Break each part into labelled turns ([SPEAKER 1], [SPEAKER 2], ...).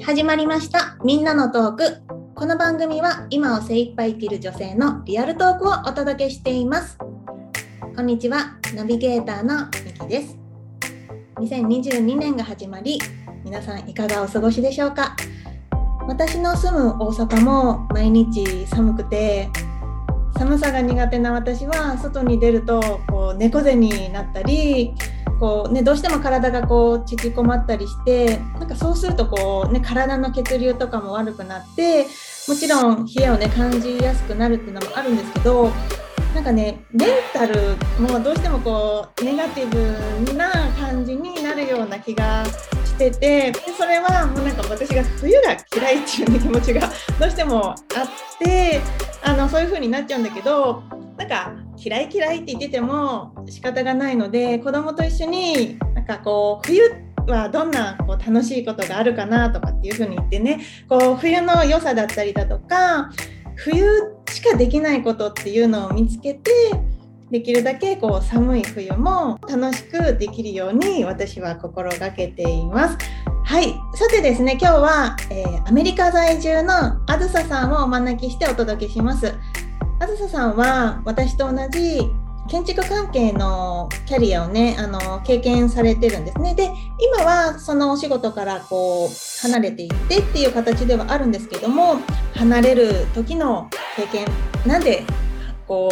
[SPEAKER 1] 始まりました。みんなのトーク。この番組は今を精一杯生きる女性のリアルトークをお届けしています。こんにちは。ナビゲーターのみきです。2022年が始まり皆さんいかがお過ごしでしょうか？私の住む大阪も毎日寒くて寒さが苦手な私は外に出るとこう猫背になったりこう、ね、どうしても体がこう縮こまったりしてなんかそうするとこう、ね、体の血流とかも悪くなってもちろん冷えを、ね、感じやすくなるっていうのもあるんですけどなんかねメンタルもどうしてもこうネガティブな感じになるような気がしててでそれはもうなんか私が冬が嫌いっていう、ね、気持ちがどうしてもあってあのそういう風になっちゃうんだけどなんか嫌い嫌いって言ってても仕方がないので子供と一緒になんかこう冬はどんなこう楽しいことがあるかなとかっていう風に言ってねこう冬の良さだったりだとか冬しかできないことっていうのを見つけてできるだけこう寒い冬も楽しくできるように私は心がけています。はい、さてですね今日は、えー、アメリカ在住のあずささんをお招きしてお届けします。あずささんは私と同じ建築関係のキャリアをねあの経験されてるんですね。で今はそのお仕事からこう離れていってっていう形ではあるんですけども離れる時の経験なんでこ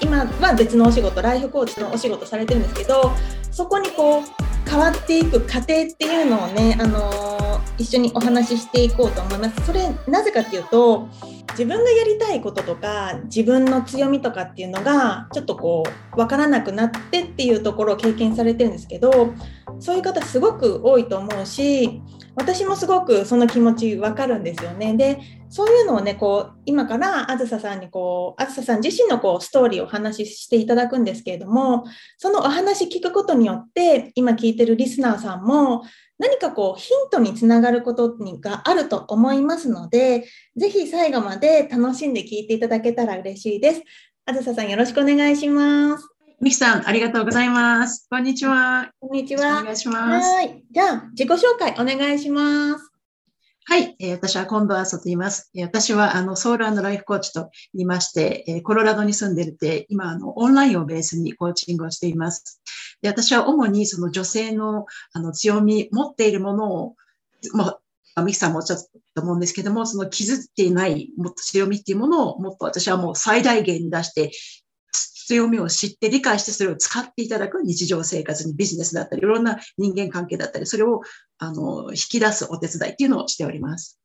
[SPEAKER 1] う今は別のお仕事ライフコーチのお仕事されてるんですけどそこにこう変わっていく過程っていうのをね、あの一緒にお話ししていこうと思います。それなぜかっていうと自分がやりたいこととか自分の強みとかっていうのがちょっとこう分からなくなってっていうところを経験されてるんですけどそういう方すごく多いと思うし私もすごくその気持ち分かるんですよね。でそういうのをねこう今からあずささんにこうあずささん自身のこうストーリーをお話ししていただくんですけれどもそのお話聞くことによって今聞いてるリスナーさんも何かこうヒントにつながることにがあると思いますのでぜひ最後まで楽しんで聞いていただけたら嬉しいです。あずささんよろしくお願いします。
[SPEAKER 2] ミキさん、ありがとうございます。こんにちは。
[SPEAKER 1] こんにちは。
[SPEAKER 2] お願いします。
[SPEAKER 1] はい。じゃあ、自己紹介お願いします。
[SPEAKER 2] はい、えー、私は近藤麻と言います。えー、私はあのソウルライフコーチと言いまして、えー、コロラドに住んでいて、今あのオンラインをベースにコーチングをしています。で私は主にその女性のあの強み、持っているものを、まあ、ミキさんもおっしゃったと思うんですけども、その気づいていないもっと強みっていうものをもっと私はもう最大限に出して、強みを知って理解してそれを使っていただく日常生活にビジネスだったり、いろんな人間関係だったり、それをあの引き出すお手伝いっていうのをしております。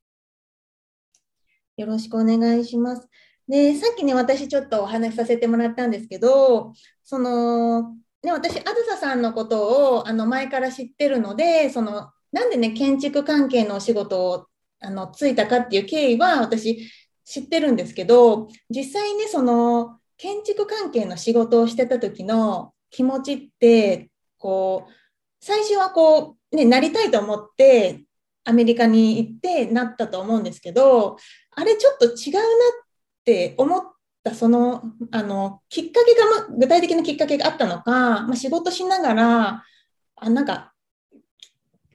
[SPEAKER 1] よろしくお願いします。で、さっきね、私ちょっとお話しさせてもらったんですけど、その、ね、私、あずささんのことをあの前から知ってるので、その、なんでね、建築関係のお仕事をあのついたかっていう経緯は私知ってるんですけど、実際ね、その、建築関係の仕事をしてた時の気持ちってこう最初はこう、ね、なりたいと思ってアメリカに行ってなったと思うんですけどあれちょっと違うなって思ったそのあのきっかけが、具体的なきっかけがあったのか、まあ、仕事しながらあなんか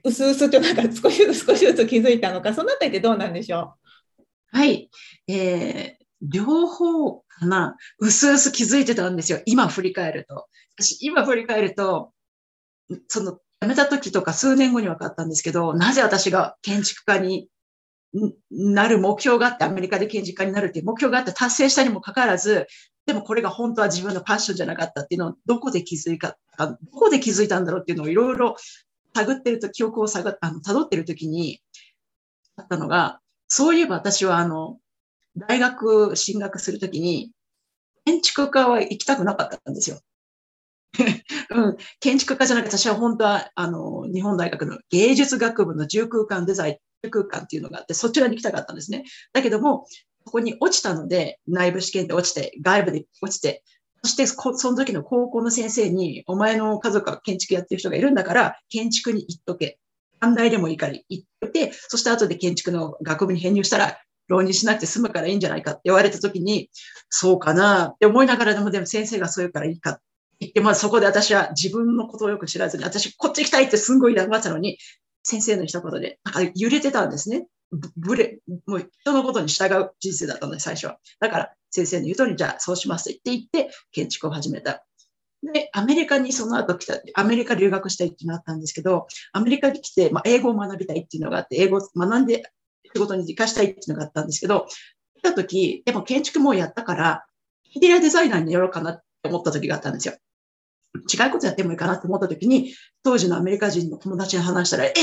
[SPEAKER 1] うすうすとなんか少しずつ少しずつ気づいたのかそのあたりってどうなんでしょ
[SPEAKER 2] う？はい、えー、両方かな、うすうす気づいてたんですよ。今振り返ると。私、今振り返ると、その、辞めた時とか数年後に分かったんですけど、なぜ私が建築家になる目標があって、アメリカで建築家になるっていう目標があって達成したにもかかわらず、でもこれが本当は自分のパッションじゃなかったっていうのをどこで気づいたか、どこで気づいたんだろうっていうのをいろいろ探ってると、記憶を探あの、辿ってる時にあったのが、そういえば私はあの、大学進学するときに、建築家は行きたくなかったんですよ。うん、建築家じゃなくて、私は本当は、あの、日本大学の芸術学部の重空間デザイン、重空間っていうのがあって、そちらに行きたかったんですね。だけども、ここに落ちたので、内部試験で落ちて、外部で落ちて、そして、その時の高校の先生に、お前の家族は建築やってる人がいるんだから、建築に行っとけ。短大でもいいから行って、そして後で建築の学部に編入したら、浪人しなくて済むからいいんじゃないかって言われた時に、そうかなって思いながらでも、でも先生がそう言うからいいかって言って、まずそこで私は自分のことをよく知らずに、私こっち行きたいってすんごい頑張ったのに、先生の一言で、なんか揺れてたんですね。ぶれ、もう人のことに従う人生だったので、最初は。だから先生の言う通り、じゃあそうしますって言って言って、建築を始めた。で、アメリカにその後来た、アメリカ留学したいっていうのがあったんですけど、アメリカに来て、まあ、英語を学びたいっていうのがあって、英語を学んで仕事に活かしたいっていうのがあったんですけど、来た時、でも建築もやったから、インテリアデザイナーにやろうかなって思った時があったんですよ。違うことやってもいいかなって思った時に、当時のアメリカ人の友達に話したら、え、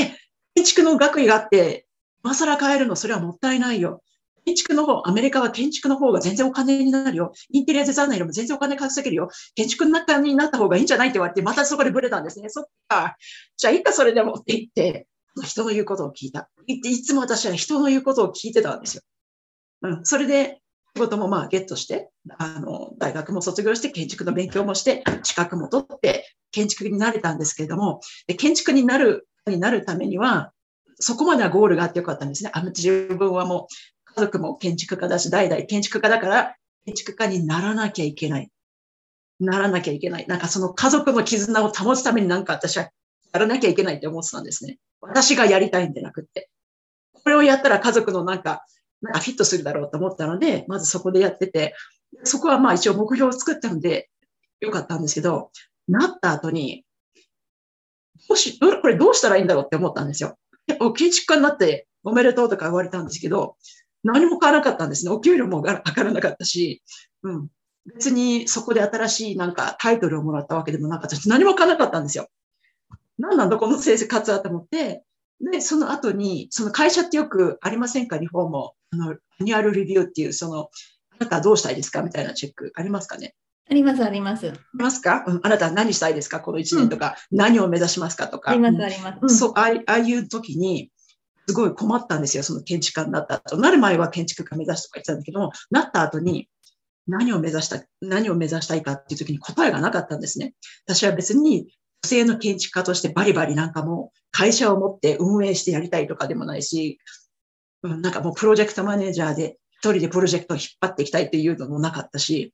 [SPEAKER 2] 建築の学位があって、今更変えるの、それはもったいないよ。建築の方、アメリカは建築の方が全然お金になるよ。インテリアデザイナーよりも全然お金稼げるよ。建築の中になった方がいいんじゃないって言われて、またそこでブレたんですね。そっか。じゃあいいか、それでもって言って、人の言うことを聞いた。いいつも私は人の言うことを聞いてたんですよ。うん。それで、仕事もまあゲットして、あの、大学も卒業して建築の勉強もして、資格も取って建築になれたんですけれども、で建築になる、になるためには、そこまではゴールがあってよかったんですね。あの自分はもう家族も建築家だし、代々建築家だから、建築家にならなきゃいけない。ならなきゃいけない。なんかその家族の絆を保つためになんか私はやらなきゃいけないって思ってたんですね。私がやりたいんじゃなくって。これをやったら家族のなんかなんかフィットするだろうと思ったので、まずそこでやってて、そこはまあ一応目標を作ったので、よかったんですけど、なった後に、どうし、これどうしたらいいんだろうって思ったんですよ。建築家になっておめでとうとか言われたんですけど、何も変わなかったんですね。お給料も上がらなかったし、うん。別にそこで新しいなんかタイトルをもらったわけでもなかったし、何も変わなかったんですよ。何なんだこの昇格はと思って、で、その後に、その会社ってよくありませんか？日本も。あの、 annual review っていう、その、あなたはどうしたいですか？みたいなチェックありますかね？
[SPEAKER 1] あります、あります。あり
[SPEAKER 2] ますか、うん、あなたは何したいですか？この1年とか、うん、何を目指しますかとか。
[SPEAKER 1] あります、あります。うん、
[SPEAKER 2] そう、ああいう時に、すごい困ったんですよ。その建築家になった後。なる前は建築家目指すとか言ってたんだけども、なった後に、何を目指した、何を目指したいかっていう時に答えがなかったんですね。私は別に女性の建築家としてバリバリなんかも会社を持って運営してやりたいとかでもないし、うん、なんかもうプロジェクトマネージャーで一人でプロジェクトを引っ張っていきたいっていうのもなかったし、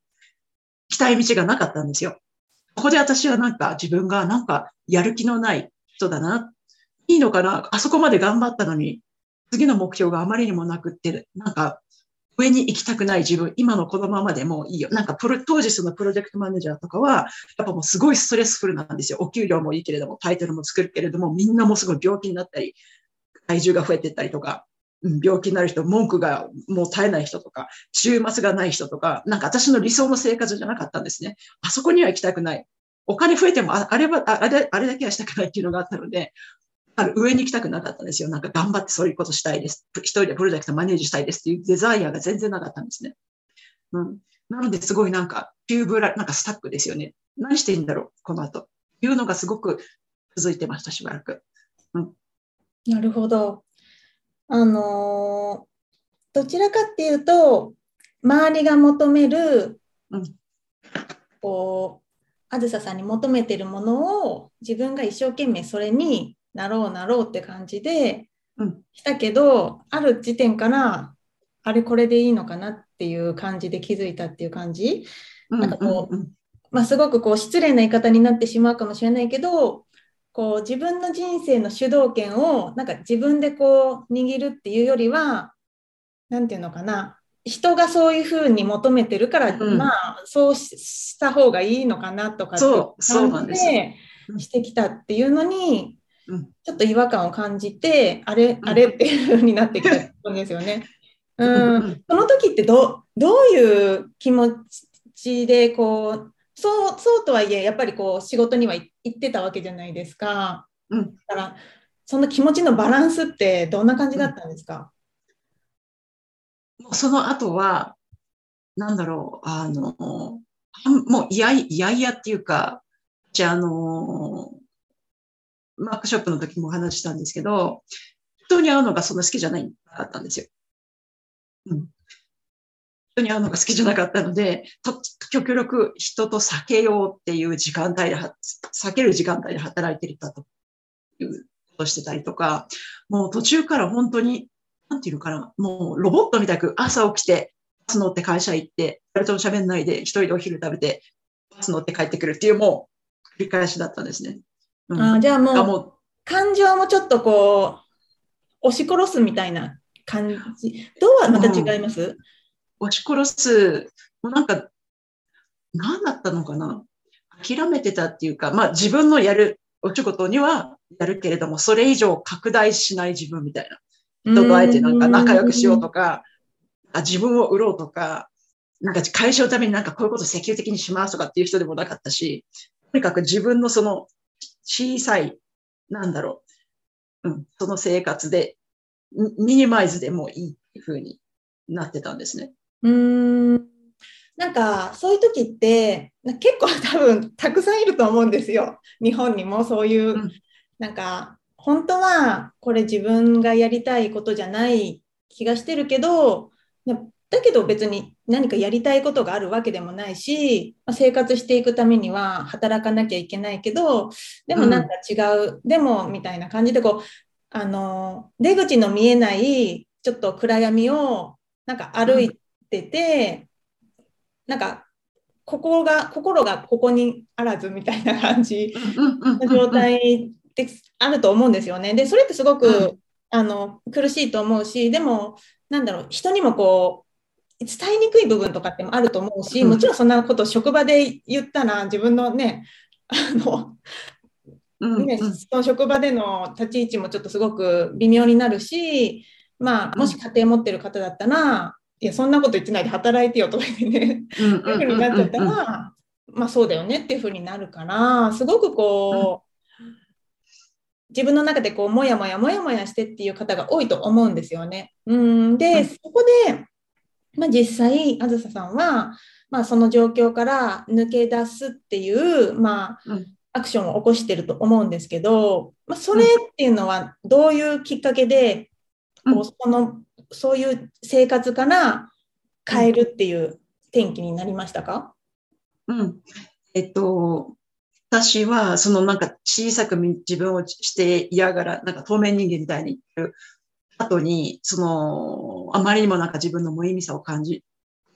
[SPEAKER 2] 期待道がなかったんですよ。ここで私はなんか自分がなんかやる気のない人だな。いいのかなあそこまで頑張ったのに、次の目標があまりにもなくって、なんか上に行きたくない自分、今のこのままでもいいよ。なんかプロ、当時そのプロジェクトマネージャーとかは、やっぱもうすごいストレスフルなんですよ。お給料もいいけれども、タイトルも作るけれども、みんなもすごい病気になったり、体重が増えていったりとか、病気になる人、文句がもう絶えない人とか、週末がない人とか、なんか私の理想の生活じゃなかったんですね。あそこには行きたくない。お金増えても、あれは、あれ、あれだけはしたくないっていうのがあったので、あの上に行きたくなかったんですよ。なんか頑張ってそういうことしたいです。一人でプロジェクトマネージしたいですっていうデザイアが全然なかったんですね。うん。なのですごいなんか、キューブラ、なんかスタックですよね。何していいんだろう、この後。いうのがすごく続いてました、しばらく。うん。
[SPEAKER 1] なるほど。あのー、どちらかっていうと、周りが求める、うん、こう、あずささんに求めてるものを自分が一生懸命それになろうなろうって感じでしたけど、ある時点からあれこれでいいのかなっていう感じで気づいたっていう感じ、なんかこう、まあ、すごくこう失礼な言い方になってしまうかもしれないけどこう自分の人生の主導権をなんか自分でこう握るっていうよりは何て言うのかな？人がそういうふうに求めてるから、うん、まあそうした方がいいのかなとかって感じでしてきたっていうのにちょっと違和感を感じて、あれ、あれっていう風になってきたんですよね。うん、その時ってどどういう気持ちでこうそうそうとはいえやっぱりこう仕事には行ってたわけじゃないですか。うん、だからその気持ちのバランスってどんな感じだったんですか、
[SPEAKER 2] うん、その後はなんだろうあのもういやいやいやっていうかじゃあのマークショップの時もお話したんですけど、人に会うのがそんな好きじゃないかったんですよ。うん。人に会うのが好きじゃなかったので、と極力人と避けようっていう時間帯で、避ける時間帯で働いていたということしてたりとか、もう途中から本当に、なんていうのかな、もうロボットみたく朝起きて、バス乗って会社行って、誰とも喋んないで一人でお昼食べて、バス乗って帰ってくるっていうもう繰り返しだったんですね。
[SPEAKER 1] うん、あじゃあもう感情もちょっとこう、押し殺すみたいな感じ。どうはまた違います、うん、
[SPEAKER 2] 押し殺す、もうなんか、何だったのかな？諦めてたっていうか、まあ自分のやるお仕事にはやるけれども、それ以上拡大しない自分みたいな。人とあえてなんか仲良くしようとか、あ自分を売ろうとか、なんか会社のためになんかこういうこと積極的にしますとかっていう人でもなかったし、とにかく自分のその小さい、なんだろう、うん、その生活でミニマイズでもいいっていうふうになってたんですね。
[SPEAKER 1] うん。なんかそういう時って結構多分たくさんいると思うんですよ。日本にもそういう、うん、なんか本当はこれ自分がやりたいことじゃない気がしてるけどだけど別に何かやりたいことがあるわけでもないし、まあ、生活していくためには働かなきゃいけないけどでもなんか違う、うん、でもみたいな感じでこうあの出口の見えないちょっと暗闇をなんか歩いてて、うん、なんかここが心がここにあらずみたいな感じの状態であると思うんですよね。でそれってすごく、うん、あの苦しいと思うしでもなんだろう人にもこう伝えにくい部分とかってもあると思うし、もちろんそんなこと職場で言ったら自分のねあのね、その職場での立ち位置もちょっとすごく微妙になるし、まあ、もし家庭持ってる方だったら、いや、そんなこと言ってないで働いてよとか言ってね、そういうふうになっちゃったら、まあそうだよねっていうふうになるから、すごくこう、自分の中でこう、もやもやもやもやしてっていう方が多いと思うんですよね。うん。で、そこで、まあ、実際、あずささんは、まあ、その状況から抜け出すっていう、まあ、アクションを起こしてると思うんですけど、まあ、それっていうのはどういうきっかけで、うん、こうそのそういう生活から変えるっていう転機になりましたか、
[SPEAKER 2] うん、えっと私はそのなんか小さく自分をしていやがらなんか透明人間みたいに後にそのあまりにもなんか自分の無意味さを感じ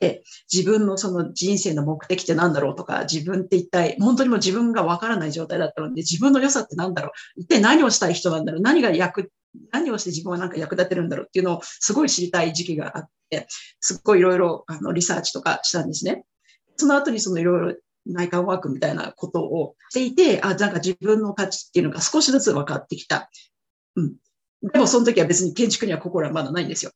[SPEAKER 2] で、自分のその人生の目的って何だろうとか、自分って一体、本当にもう自分がわからない状態だったので、自分の良さって何だろう？一体何をしたい人なんだろう？何が役、何をして自分はなんか役立てるんだろうっていうのをすごい知りたい時期があって、すっごいいろいろあのリサーチとかしたんですね。その後にそのいろいろ内観ワークみたいなことをしていて、あ、なんか自分の価値っていうのが少しずつ分かってきた。うん。でもその時は別に建築には心はまだないんですよ。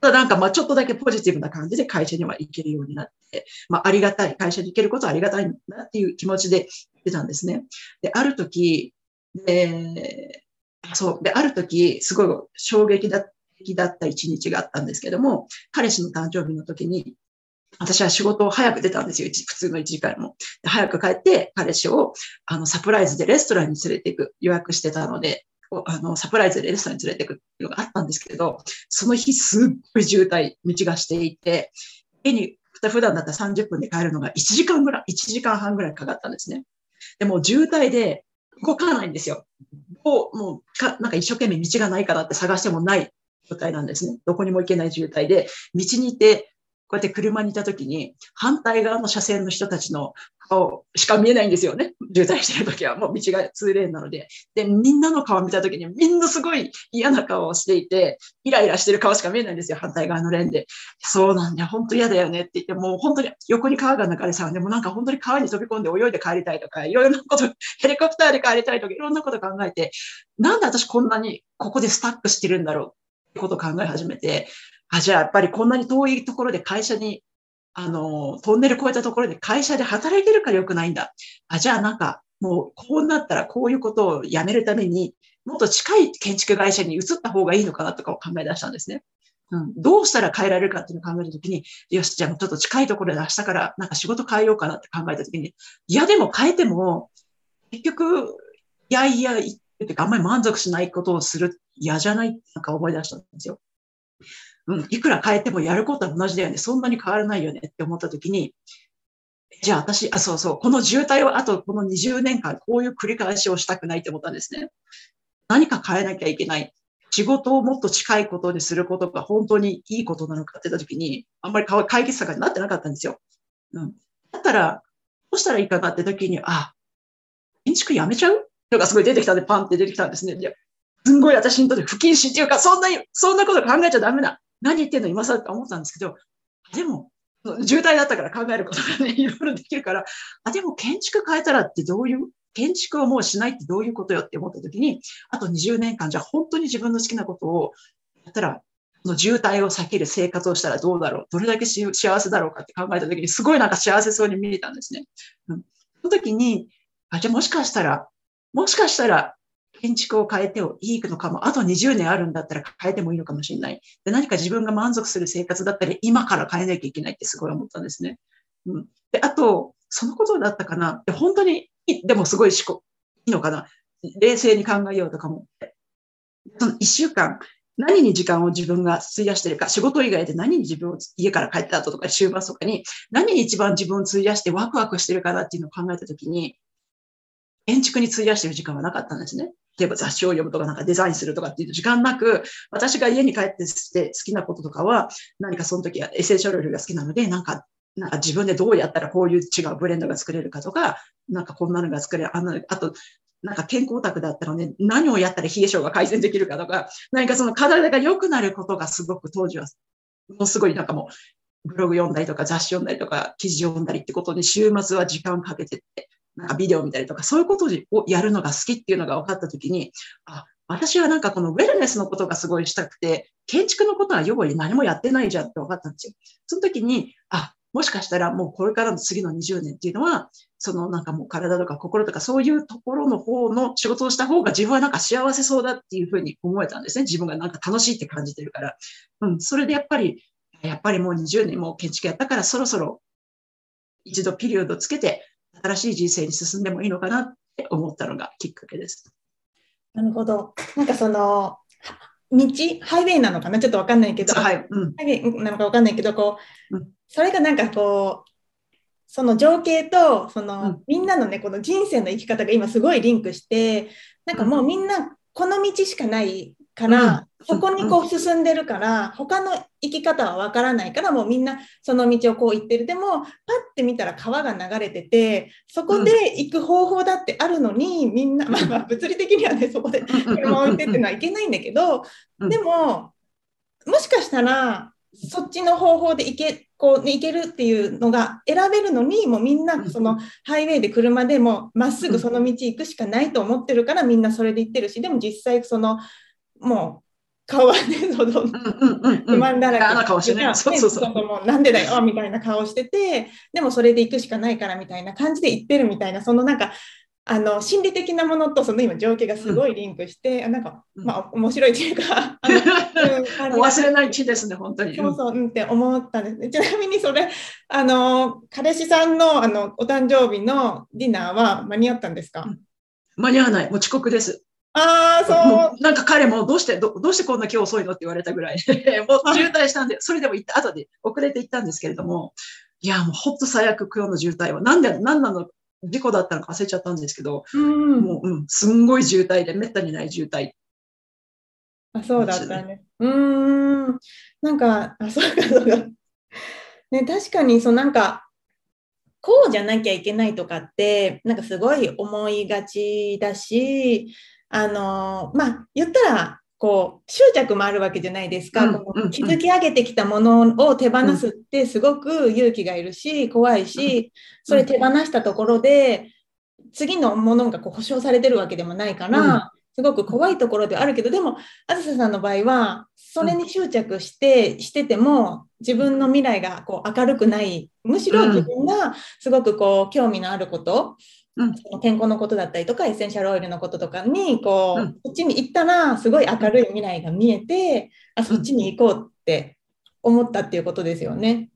[SPEAKER 2] ただなんかまあちょっとだけポジティブな感じで会社には行けるようになって、まあありがたい、会社に行けることはありがたいなっていう気持ちで行ってたんですね。で、ある時、で、そう、で、ある時、すごい衝撃だった一日があったんですけども、彼氏の誕生日の時に、私は仕事を早く出たんですよ。普通の1時間も。早く帰って、彼氏を、あの、サプライズでレストランに連れて行く予約してたので、あの、サプライズでレストランに連れてくっていうのがあったんですけど、その日すっごい渋滞、道がしていて、家に普段だったら30分で帰るのが1時間ぐらい、1時間半ぐらいかかったんですね。でも渋滞で動かないんですよ。もう、もうか、なんか一生懸命道がないかなって探してもない状態なんですね。どこにも行けない渋滞で、道にいてこうやって車にいた時に、反対側の車線の人たちの顔しか見えないんですよね。渋滞してる時は。もう道が2レーンなので。で、みんなの顔見た時に、みんなすごい嫌な顔をしていて、イライラしてる顔しか見えないんですよ。反対側のレーンで。そうなんだよ。本当嫌だよねって言って、もう本当に横に川が流れさ、でもなんか本当に川に飛び込んで泳いで帰りたいとか、いろいろなこと、ヘリコプターで帰りたいとか、いろんなこと考えて、なんで私こんなにここでスタックしてるんだろうってことを考え始めて、あ、じゃあやっぱりこんなに遠いところで会社に、あの、トンネル越えたところで会社で働いてるから良くないんだ。あ、じゃあなんか、もうこうなったらこういうことをやめるために、もっと近い建築会社に移った方がいいのかなとかを考え出したんですね。うん、どうしたら変えられるかっていうのを考えたときに、よし、じゃあちょっと近いところで明日からなんか仕事変えようかなって考えたときに、いやでも変えても、結局、いやいや、っていうかあんまり満足しないことをする嫌じゃないなんか思い出したんですよ。うん、いくら変えてもやることは同じだよね。そんなに変わらないよねって思った時に、じゃあ私、あ、そうそう、この渋滞をあとこの20年間こういう繰り返しをしたくないって思ったんですね。何か変えなきゃいけない。仕事をもっと近いことにすることが本当にいいことなのかって言った時に、あんまり解決策になってなかったんですよ。うん。だったら、どうしたらいいかなって時に、あ、建築やめちゃう？のがすごい出てきたんで、パンって出てきたんですね。いや、すんごい私にとって不謹慎っていうか、そんな、そんなこと考えちゃダメだ。何言ってんの今更って思ったんですけど、でも、渋滞だったから考えることがね、いろいろできるから、あ、でも建築変えたらってどういう、建築をもうしないってどういうことよって思った時に、あと20年間じゃあ本当に自分の好きなことをやったら、その渋滞を避ける生活をしたらどうだろうどれだけ幸せだろうかって考えた時に、すごいなんか幸せそうに見えたんですね。うん、その時に、あ、じゃあもしかしたら、もしかしたら建築を変えてもいいのかも。あと20年あるんだったら変えてもいいのかもしれない。で何か自分が満足する生活だったり、今から変えなきゃいけないってすごい思ったんですね。うん。で、あと、そのことだったかな。で本当に、でもすごい思考、いいのかな。冷静に考えようとかも。その1週間、何に時間を自分が費やしてるか、仕事以外で何に自分を家から帰った後とか週末とかに何に一番自分を費やしてワクワクしてるかなっていうのを考えたときに、建築に費やしてる時間はなかったんですね。例えば雑誌を読むとかなんかデザインするとかっていう時間なく、私が家に帰ってして好きなこととかは、何かその時はエッセンシャルオイルが好きなので、なんか、なんか自分でどうやったらこういう違うブレンドが作れるかとか、なんかこんなのが作れる、あの、あと、なんか健康オタクだったらね、何をやったら冷え性が改善できるかとか、何かその体が良くなることがすごく当時は、もうすごいなんかもう、ブログ読んだりとか雑誌読んだりとか記事読んだりってことに週末は時間かけてって、なんかビデオ見たりとか、そういうことをやるのが好きっていうのが分かったときに、あ、私はなんかこのウェルネスのことがすごいしたくて、建築のことは要に何もやってないじゃんって分かったんですよ。その時に、あ、もしかしたらもうこれからの次の20年っていうのは、そのなんかもう体とか心とかそういうところの方の仕事をした方が自分はなんか幸せそうだっていうふうに思えたんですね。自分がなんか楽しいって感じてるから。うん、それでやっぱり、やっぱりもう20年も建築やったからそろそろ一度ピリオドつけて新しい人生に進んでもいいのかなって思ったのがきっかけです。
[SPEAKER 1] なるほど。なんかその、道、ハイウェイなのかな？ちょっとわかんないけど、
[SPEAKER 2] はい、
[SPEAKER 1] うん、ハイウェイなのかわかんないけど、こう、うん、それがなんかこう、その情景と、その、うん、みんなのね、この人生の生き方が今すごいリンクして、なんかもうみんなこの道しかないから、そこにこう進んでるから、他の生き方はわからないから、もうみんなその道をこう行ってる。でも、パッて見たら川が流れてて、そこで行く方法だってあるのに、みんな、まあまあ物理的にはね、そこで車を置いてっていうのはいけないんだけど、でも、もしかしたら、そっちの方法で行け、こうね、行けるっていうのが選べるのに、もうみんなそのハイウェイで車でもまっすぐその道行くしかないと思ってるからみんなそれで行ってるし、でも実際そのもう顔はね、その、不満だらけ。顔してね。そうそうそう。もうなんでだよ、みたいな顔してて、でもそれで行くしかないからみたいな感じで言ってるみたいな、そのなんか、あの心理的なものとその今情景がすごいリンクして、うん、なんか、まあ面白いっていうか、
[SPEAKER 2] 忘れない気ですね、本当に。
[SPEAKER 1] そうそう、うんって思ったんですね。ちなみにそれ、あの、彼氏さんのあのお誕生日のディナーは間に合ったんですか、うん、
[SPEAKER 2] 間に合わない、もう遅刻です。
[SPEAKER 1] ああ、そ
[SPEAKER 2] う。なんか彼もどうしてど、どうしてこんな今日遅いのって言われたぐらい、もう渋滞したんで、それでも行った、後で遅れて行ったんですけれども、いや、もうほっと最悪今日の渋滞は。なんで、なんなの事故だったのか忘れちゃったんですけど、うん、もう、うん、すんごい渋滞で、めったにない渋滞。
[SPEAKER 1] あ、そうだったね。うん。なんか、あ、そうか、そうか。ね、確かに、そう、なんか、こうじゃなきゃいけないとかって、なんかすごい思いがちだし、あのまあ言ったらこう執着もあるわけじゃないですか、うん、築き上げてきたものを手放すってすごく勇気がいるし怖いしそれ手放したところで次のものがこう保証されてるわけでもないから、すごく怖いところではあるけどでもあずささんの場合はそれに執着してしてても自分の未来がこう明るくない。むしろ自分がすごくこう興味のあることうん、健康のことだったりとかエッセンシャルオイルのこととかにこう、うん、そっちに行ったらすごい明るい未来が見えてあそっちに行こうって思ったっていうことですよね。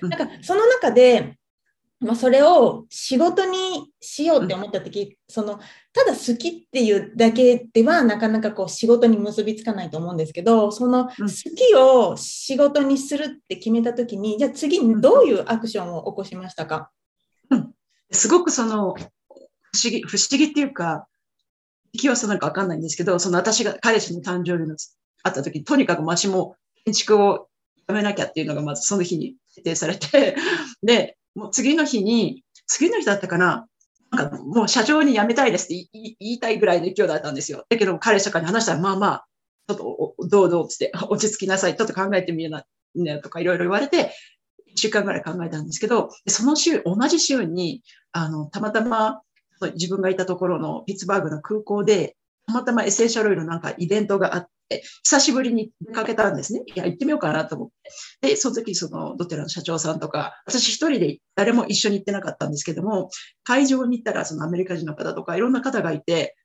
[SPEAKER 1] なんかその中で、まあ、それを仕事にしようって思った時、そのただ好きっていうだけではなかなかこう仕事に結びつかないと思うんですけどその好きを仕事にするって決めた時にじゃあ次にどういうアクションを起こしましたか、
[SPEAKER 2] すごくその、不思議、不思議っていうか、気はするのかわかんないんですけど、その私が彼氏の誕生日のあった時に、とにかく私も建築をやめなきゃっていうのがまずその日に決定されて、で、もう次の日に、次の日だったかな、なんかもう社長に辞めたいですって言いたいぐらいの勢いだったんですよ。だけど彼氏とかに話したら、まあまあ、ちょっとどうどうって落ち着きなさい。ちょっと考えてみような、ね、とかいろいろ言われて、週間ぐらい考えたんですけど、その週、同じ週に、あの、たまたま自分がいたところのピッツバーグの空港で、たまたまエッセンシャルオイルのなんかイベントがあって、久しぶりに出かけたんですね。いや、行ってみようかなと思って。で、その時、その、ドテラの社長さんとか、私一人で誰も一緒に行ってなかったんですけども、会場に行ったら、そのアメリカ人の方とか、いろんな方がいて、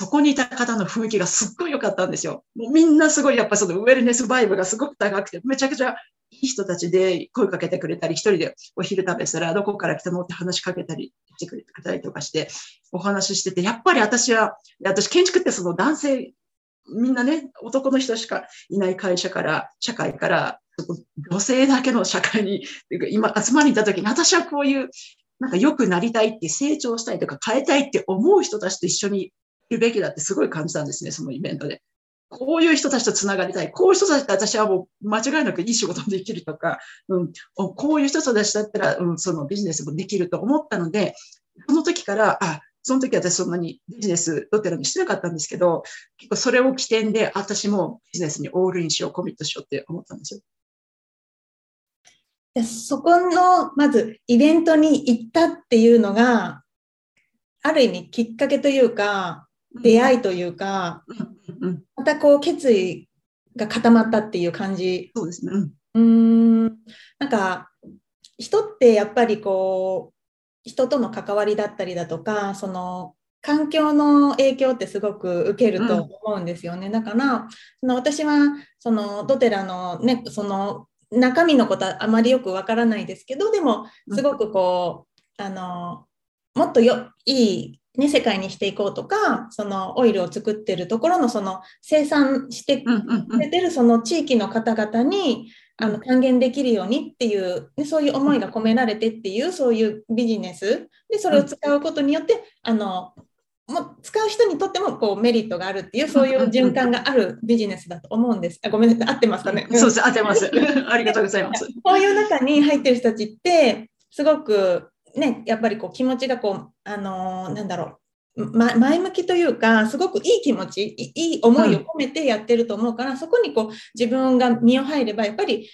[SPEAKER 2] そこにいた方の雰囲気がすっごい良かったんですよ。もうみんなすごい、やっぱそのウェルネスバイブがすごく高くて、めちゃくちゃいい人たちで声かけてくれたり、一人でお昼食べしたら、どこから来たのって話しかけたりしてくれたりとかして、お話ししてて、やっぱり私は、私建築ってその男性、みんなね、男の人しかいない会社から、社会から、女性だけの社会に、今集まりに行った時に、私はこういう、なんか良くなりたいって成長したいとか変えたいって思う人たちと一緒にいるべきだってすごい感じたんですね、そのイベントで。こういう人たちと繋がりたい。こういう人たちと私はもう間違いなくいい仕事もできるとか、うん、こういう人たちだったら、うん、そのビジネスもできると思ったので、その時から、あ、その時私そんなにビジネスどてらにしてなかったんですけど、結構それを起点で私もビジネスにオールインしよう、コミットしようって思ったんですよ。
[SPEAKER 1] そこの、まずイベントに行ったっていうのが、ある意味きっかけというか、出会いというか、またこう決意が固まったっていう感じ。
[SPEAKER 2] そうですね。
[SPEAKER 1] うん、なんか人ってやっぱりこう人との関わりだったりだとかその環境の影響ってすごく受けると思うんですよね。うん、だからその私はそのドテラのねその中身のことはあまりよくわからないですけどでもすごくこう、あのもっとよいいね、世界にしていこうとか、そのオイルを作ってるところのその生産してくれてるその地域の方々にあの還元できるようにっていう、ね、そういう思いが込められてっていうそういうビジネス。でそれを使うことによってあのもう使う人にとってもこうメリットがあるっていうそういう循環があるビジネスだと思うんです。あごめんなさい、合ってますかね？
[SPEAKER 2] そうです、合ってます。ありがとうございます。
[SPEAKER 1] こういう中に入ってる人たちってすごくね、やっぱりこう気持ちがこう、あのー、なんだろう、ま、前向きというか、すごくいい気持ち、いい思いを込めてやってると思うから、うん、そこにこう自分が身を入れば、やっぱり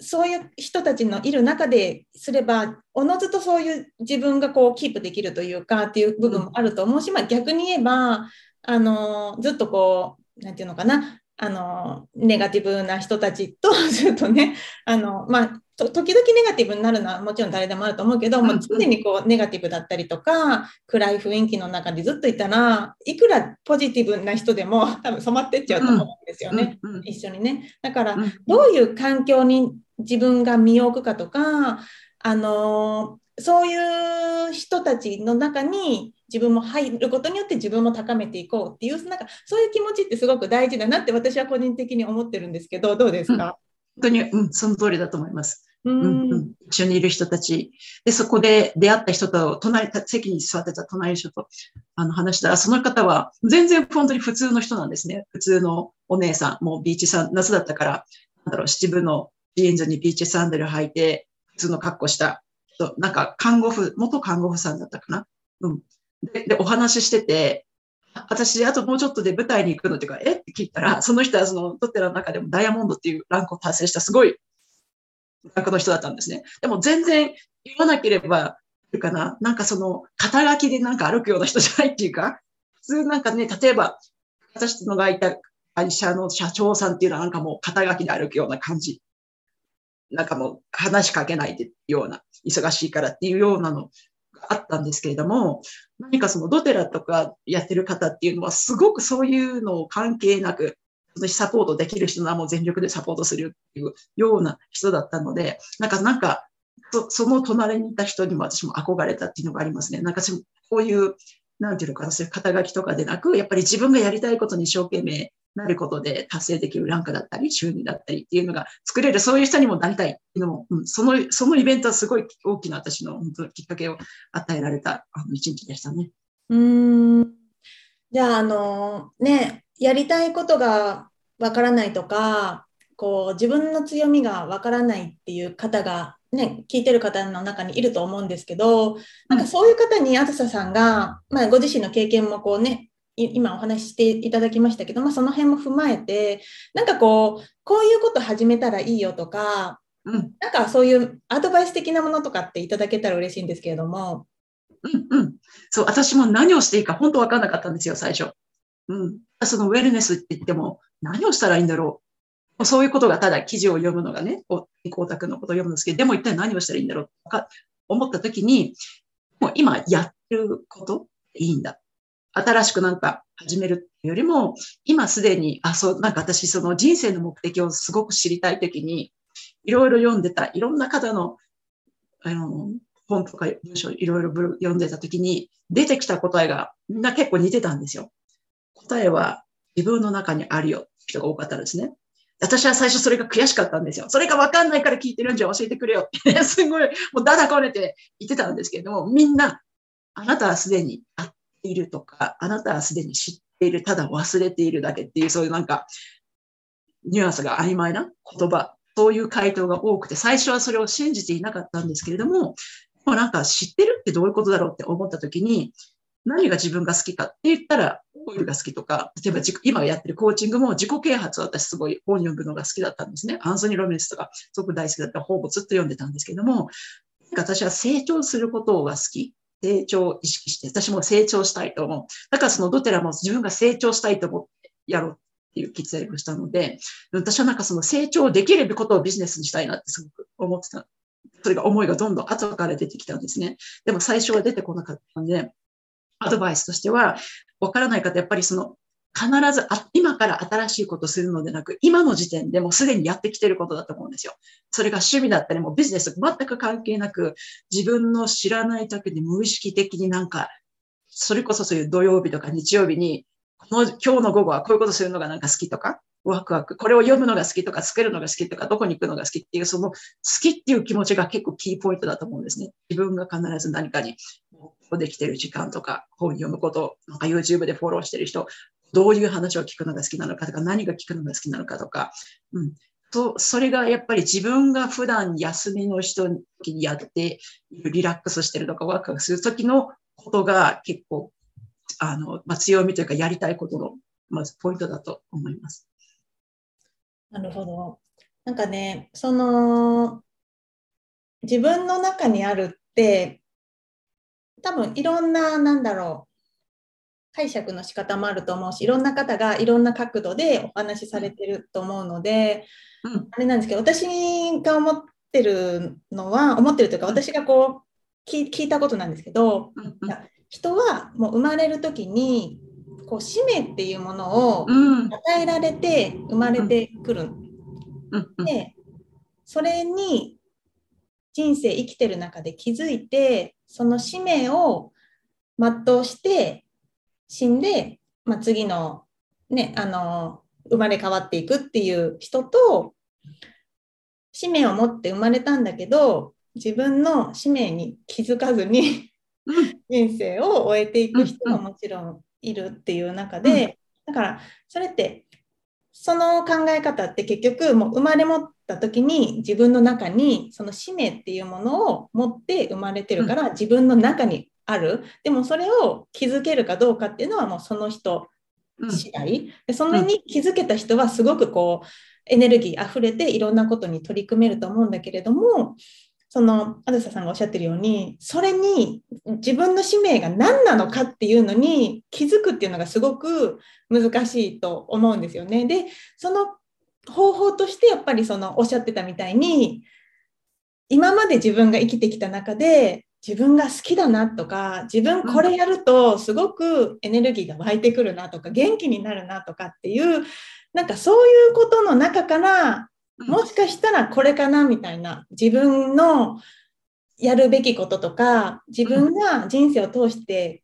[SPEAKER 1] そういう人たちのいる中ですれば、おのずとそういう自分がこうキープできるというかっていう部分もあると思うし、まあ、逆に言えば、あのずっとこう、なんていうのかな、あのネガティブな人たちと ずっとね、あのまあ、時々ネガティブになるのはもちろん誰でもあると思うけど、もう常にこうネガティブだったりとか、暗い雰囲気の中でずっといたら、いくらポジティブな人でも 多分染まってっちゃうと思うんですよね、うんうん、一緒にね。だから、どういう環境に自分が身を置くかとか、あのそういう人たちの中に自分も入ることによって自分も高めていこうっていうなんかそういう気持ちってすごく大事だなって私は個人的に思ってるんですけどどうですか、うん、本
[SPEAKER 2] 当に、うん、その通りだと思います。うんうん、一緒にいる人たち。で、そこで出会った人と、隣、席に座ってた隣の人とあの話したら、その方は全然本当に普通の人なんですね。普通のお姉さん、もうビーチさん、夏だったから、なんだろう、七分のジーンズにビーチサンダル履いて、普通の格好した人、なんか看護婦、元看護婦さんだったかな？うん。で、でお話ししてて、私、あともうちょっとで舞台に行くのっていうか、え？って聞いたら、その人はその、トッテラの中でもダイヤモンドっていうランクを達成したすごい学の人だったんですね。でも全然言わなければ、いうかな、なんかその、肩書きでなんか歩くような人じゃないっていうか、普通なんかね、例えば、私のがいた会社の社長さんっていうのはなんかもう肩書きで歩くような感じ。なんかもう話しかけないでような、忙しいからっていうようなのあったんですけれども、何かそのドテラとかやってる方っていうのはすごくそういうのを関係なく、サポートできる人はもう全力でサポートするっていうような人だったので、なんか、なんか、そその隣にいた人にも私も憧れたっていうのがありますね。なんか、こういう、なんていうのかな、そういう肩書きとかでなく、やっぱり自分がやりたいことに一生懸命なることで達成できるランクだったり、収入だったりっていうのが作れる、そういう人にもなりたいっていうのも、うん、その、そのイベントはすごい大きな私の本当きっかけを与えられたあの一日でしたね。
[SPEAKER 1] うん。じゃあ、あの、ね、やりたいことがわからないとか、こう自分の強みがわからないっていう方がね、聞いてる方の中にいると思うんですけど、なんかそういう方にあずささんが、まあ、ご自身の経験もこうね、今お話ししていただきましたけど、まあ、その辺も踏まえて、なんかこう、こういうこと始めたらいいよとか、うん、なんかそういうアドバイス的なものとかっていただけたら嬉しいんですけれども。
[SPEAKER 2] うんうん。そう、私も何をしていいか本当わかんなかったんですよ、最初。うん。そのウェルネスって言っても、何をしたらいいんだろう。そういうことがただ記事を読むのがね、光沢のことを読むんですけど、でも一体何をしたらいいんだろうと思った時に、もう今やってることいいんだ。新しくなんか始めるよりも、今すでに、あ、そう、なんか私その人生の目的をすごく知りたい時に、いろいろ読んでた、いろんな方の、あの、本とか文章いろいろ読んでた時に、出てきた答えがみんな結構似てたんですよ。答えは自分の中にあるよ人が多かったですね。私は最初それが悔しかったんですよ。それがわかんないから聞いてるんじゃ教えてくれよって、すごい、もうだだこねて言ってたんですけれども、みんな、あなたはすでにあっいるとか、あなたはすでに知っている、ただ忘れているだけっていう、そういうなんか、ニュアンスが曖昧な言葉、そういう回答が多くて、最初はそれを信じていなかったんですけれども、もうなんか知ってるってどういうことだろうって思った時に、何が自分が好きかって言ったら、オイルが好きとか、例えば今やってるコーチングも自己啓発私すごい本読むのが好きだったんですね。アンソニー・ロメンスとかすごく大好きだった本をずっと読んでたんですけども、私は成長することが好き。成長を意識して、私も成長したいと思う。だからそのドテラも自分が成長したいと思ってやろうっていう決意をしたので、私はなんかその成長できることをビジネスにしたいなってすごく思ってた。それが思いがどんどん後から出てきたんですね。でも最初は出てこなかったんで、アドバイスとしては、わからない方、やっぱりその、必ずあ、今から新しいことするのでなく、今の時点でもうすでにやってきてることだと思うんですよ。それが趣味だったり、もビジネス全く関係なく、自分の知らない時に無意識的になんか、それこそそういう土曜日とか日曜日に、この今日の午後はこういうことするのがなんか好きとか、ワクワク、これを読むのが好きとか、作るのが好きとか、どこに行くのが好きっていう、その好きっていう気持ちが結構キーポイントだと思うんですね。自分が必ず何かにできてる時間とか、本読むこと、なんか YouTube でフォローしてる人、どういう話を聞くのが好きなのかとか、何が聞くのが好きなのかとか、うん。そそれがやっぱり自分が普段休みの人にやってリラックスしてるとかワクワクする時のことが結構、あの、まあ、強みというかやりたいことの、まずポイントだと思います。
[SPEAKER 1] なるほど。なんかね、その、自分の中にあるって、多分いろんな、なんだろう、解釈の仕方もあると思うし、いろんな方がいろんな角度でお話しされてると思うので、うん、あれなんですけど、私が思ってるのは、思ってるというか、私がこう聞いたことなんですけど、うん、人はもう生まれる時に、こう使命っていうものを与えられて生まれてくる。で、それに人生生きてる中で気づいて、その使命を全うして死んで、まあ、次の,、ね、あの生まれ変わっていくっていう人と使命を持って生まれたんだけど自分の使命に気づかずに人生を終えていく人ももちろんいるっていう中で、だからそれってその考え方って結局もう生まれ持った時に自分の中にその使命っていうものを持って生まれてるから自分の中にある。でもそれを気づけるかどうかっていうのはもうその人次第、でそれに気づけた人はすごくこうエネルギーあふれていろんなことに取り組めると思うんだけれどもそのあずささんがおっしゃってるようにそれに自分の使命が何なのかっていうのに気づくっていうのがすごく難しいと思うんですよね。でその方法としてやっぱりそのおっしゃってたみたいに今まで自分が生きてきた中で自分が好きだなとか自分これやるとすごくエネルギーが湧いてくるなとか元気になるなとかっていうなんかそういうことの中からもしかしたらこれかなみたいな自分のやるべきこととか自分が人生を通して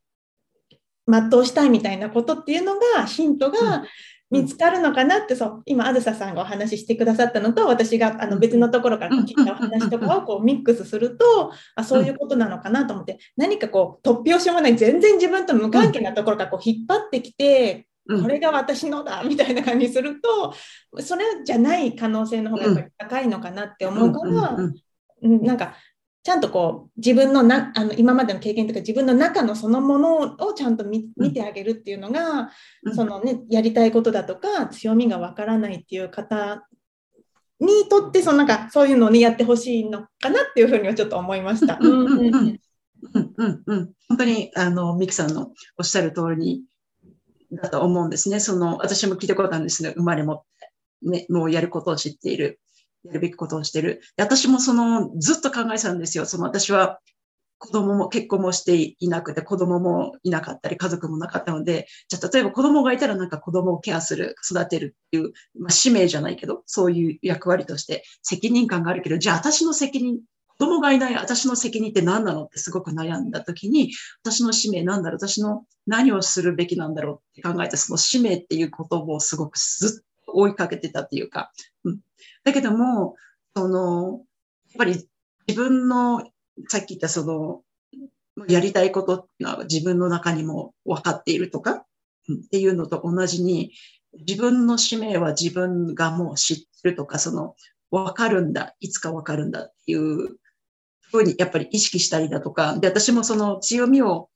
[SPEAKER 1] 全うしたいみたいなことっていうのがヒントが見つかるのかなって、そう、今、あずささんがお話ししてくださったのと、私があの別のところから聞いたお話とかをこうミックスすると、あそういうことなのかなと思って、何かこう、突拍子もない、全然自分と無関係なところからこう引っ張ってきて、これが私のだみたいな感じにするとそれじゃない可能性の方が高いのかなって思うから、うんなんかちゃんとこう自分のなあの今までの経験とか自分の中のそのものをちゃんと見てあげるっていうのが、そのねやりたいことだとか強みがわからないっていう方にとってそのなんかそういうのをねやってほしいのかなっていうふうにはちょっと思いました。うんうん
[SPEAKER 2] うん、本当にあのミキさんのおっしゃる通りだと思うんですね。その私も聞いたことあるんですね。生まれもね、もうやることを知っている。やるべきことをしてる。私もその、ずっと考えてたんですよ。その私は子供も結婚もしていなくて、子供もいなかったり、家族もなかったので、じゃあ例えば子供がいたらなんか子供をケアする、育てるっていう、まあ、使命じゃないけど、そういう役割として責任感があるけど、じゃあ私の責任、子供がいない私の責任って何なのってすごく悩んだ時に、私の使命なんだろう私の何をするべきなんだろうって考えて、その使命っていうことをすごくずっと追いかけてたっていうか、うん、だけども、その、やっぱり自分の、さっき言ったその、やりたいことっていうのは自分の中にも分かっているとか、っていうのと同じに、自分の使命は自分がもう知ってるとか、その、分かるんだ、いつか分かるんだっていうふうにやっぱり意識したりだとか、で、私もその強みを、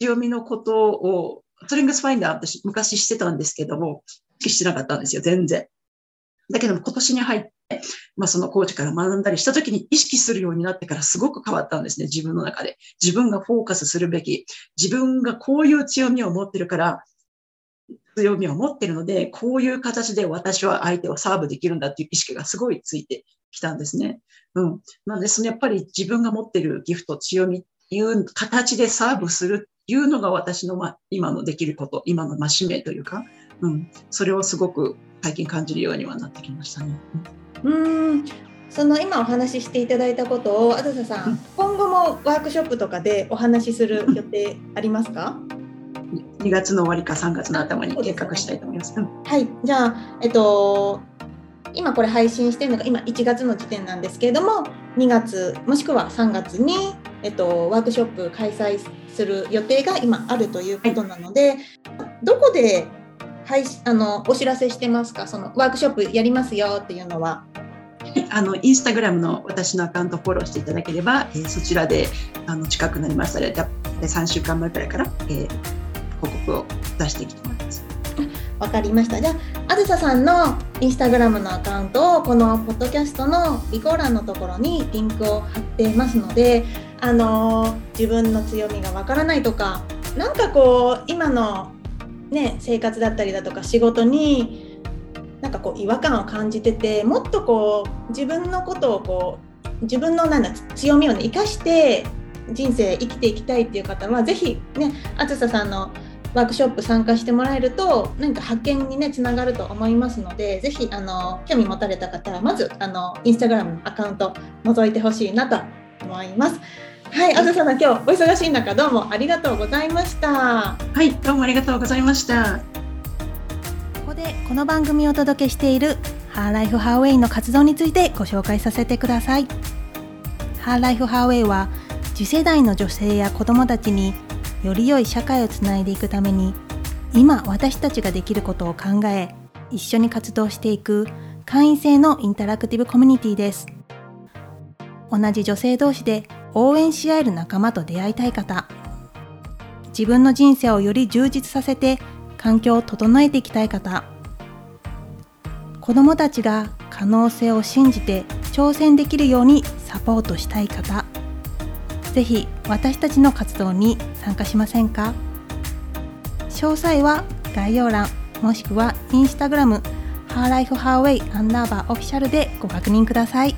[SPEAKER 2] 強みのことを、ストリングスファインダー私昔してたんですけども、識してなかったんですよ、全然。だけども今年に入って、まあそのコーチから学んだりした時に意識するようになってからすごく変わったんですね、自分の中で。自分がフォーカスするべき、自分がこういう強みを持ってるから、強みを持ってるので、こういう形で私は相手をサーブできるんだっていう意識がすごいついてきたんですね。うん。なので、そのやっぱり自分が持ってるギフト、強みっていう形でサーブするっていうのが私の、ま、今のできること、今の、ま、使命というか、うん。それをすごく最近感じるようにはなってきましたね。
[SPEAKER 1] うんその今お話ししていただいたことをあずささん、うん、今後もワークショップとかでお話しする予定ありますか、
[SPEAKER 2] 2月の終わりか3月の頭に計画したいと思います。すね、
[SPEAKER 1] はい、じゃあ、えっと、今これ配信してるのが今1月の時点なんですけれども2月もしくは3月に、えっと、ワークショップ開催する予定が今あるということなので、はい、どこで配あのお知らせしてますか？そのワークショップやりますよっていうのは。
[SPEAKER 2] あのインスタグラムの私のアカウントフォローしていただければ、えー、そちらであの近くなりましたので3週間前くらいから、えー、報告を出していきたいと思います。
[SPEAKER 1] わかりました。じゃあ、あずささんのインスタグラムのアカウントをこのポッドキャストの備考欄のところにリンクを貼っていますので、あの自分の強みがわからないとか、なんかこう今のね、生活だったりだとか仕事になんかこう違和感を感じててもっとこう自分のことをこう自分のなんだ強みを、ね、生かして人生生きていきたいっていう方は是非ねあずささんのワークショップ参加してもらえると何か発見にねつながると思いますので是非あの興味持たれた方はまずあのインスタグラムのアカウント覗いてほしいなと思います。はい、あずさん、今日お忙しい中、どうもありがとうございました。は
[SPEAKER 2] い、どうもありがとうございました。
[SPEAKER 1] ここで、この番組をお届けしている。ハーライフハーウェイの活動についてご紹介させてください。ハーライフハーウェイは、次世代の女性や子どもたちに。より良い社会をつないでいくために、今私たちができることを考え、一緒に活動していく会員制のインタラクティブコミュニティです。同じ女性同士で応援し合える仲間と出会いたい方。自分の人生をより充実させて環境を整えていきたい方。子どもたちが可能性を信じて挑戦できるようにサポートしたい方。ぜひ私たちの活動に参加しませんか？詳細は概要欄もしくはインスタグラムハーライフハーウェイアンダーバーオフィシャルでご確認ください。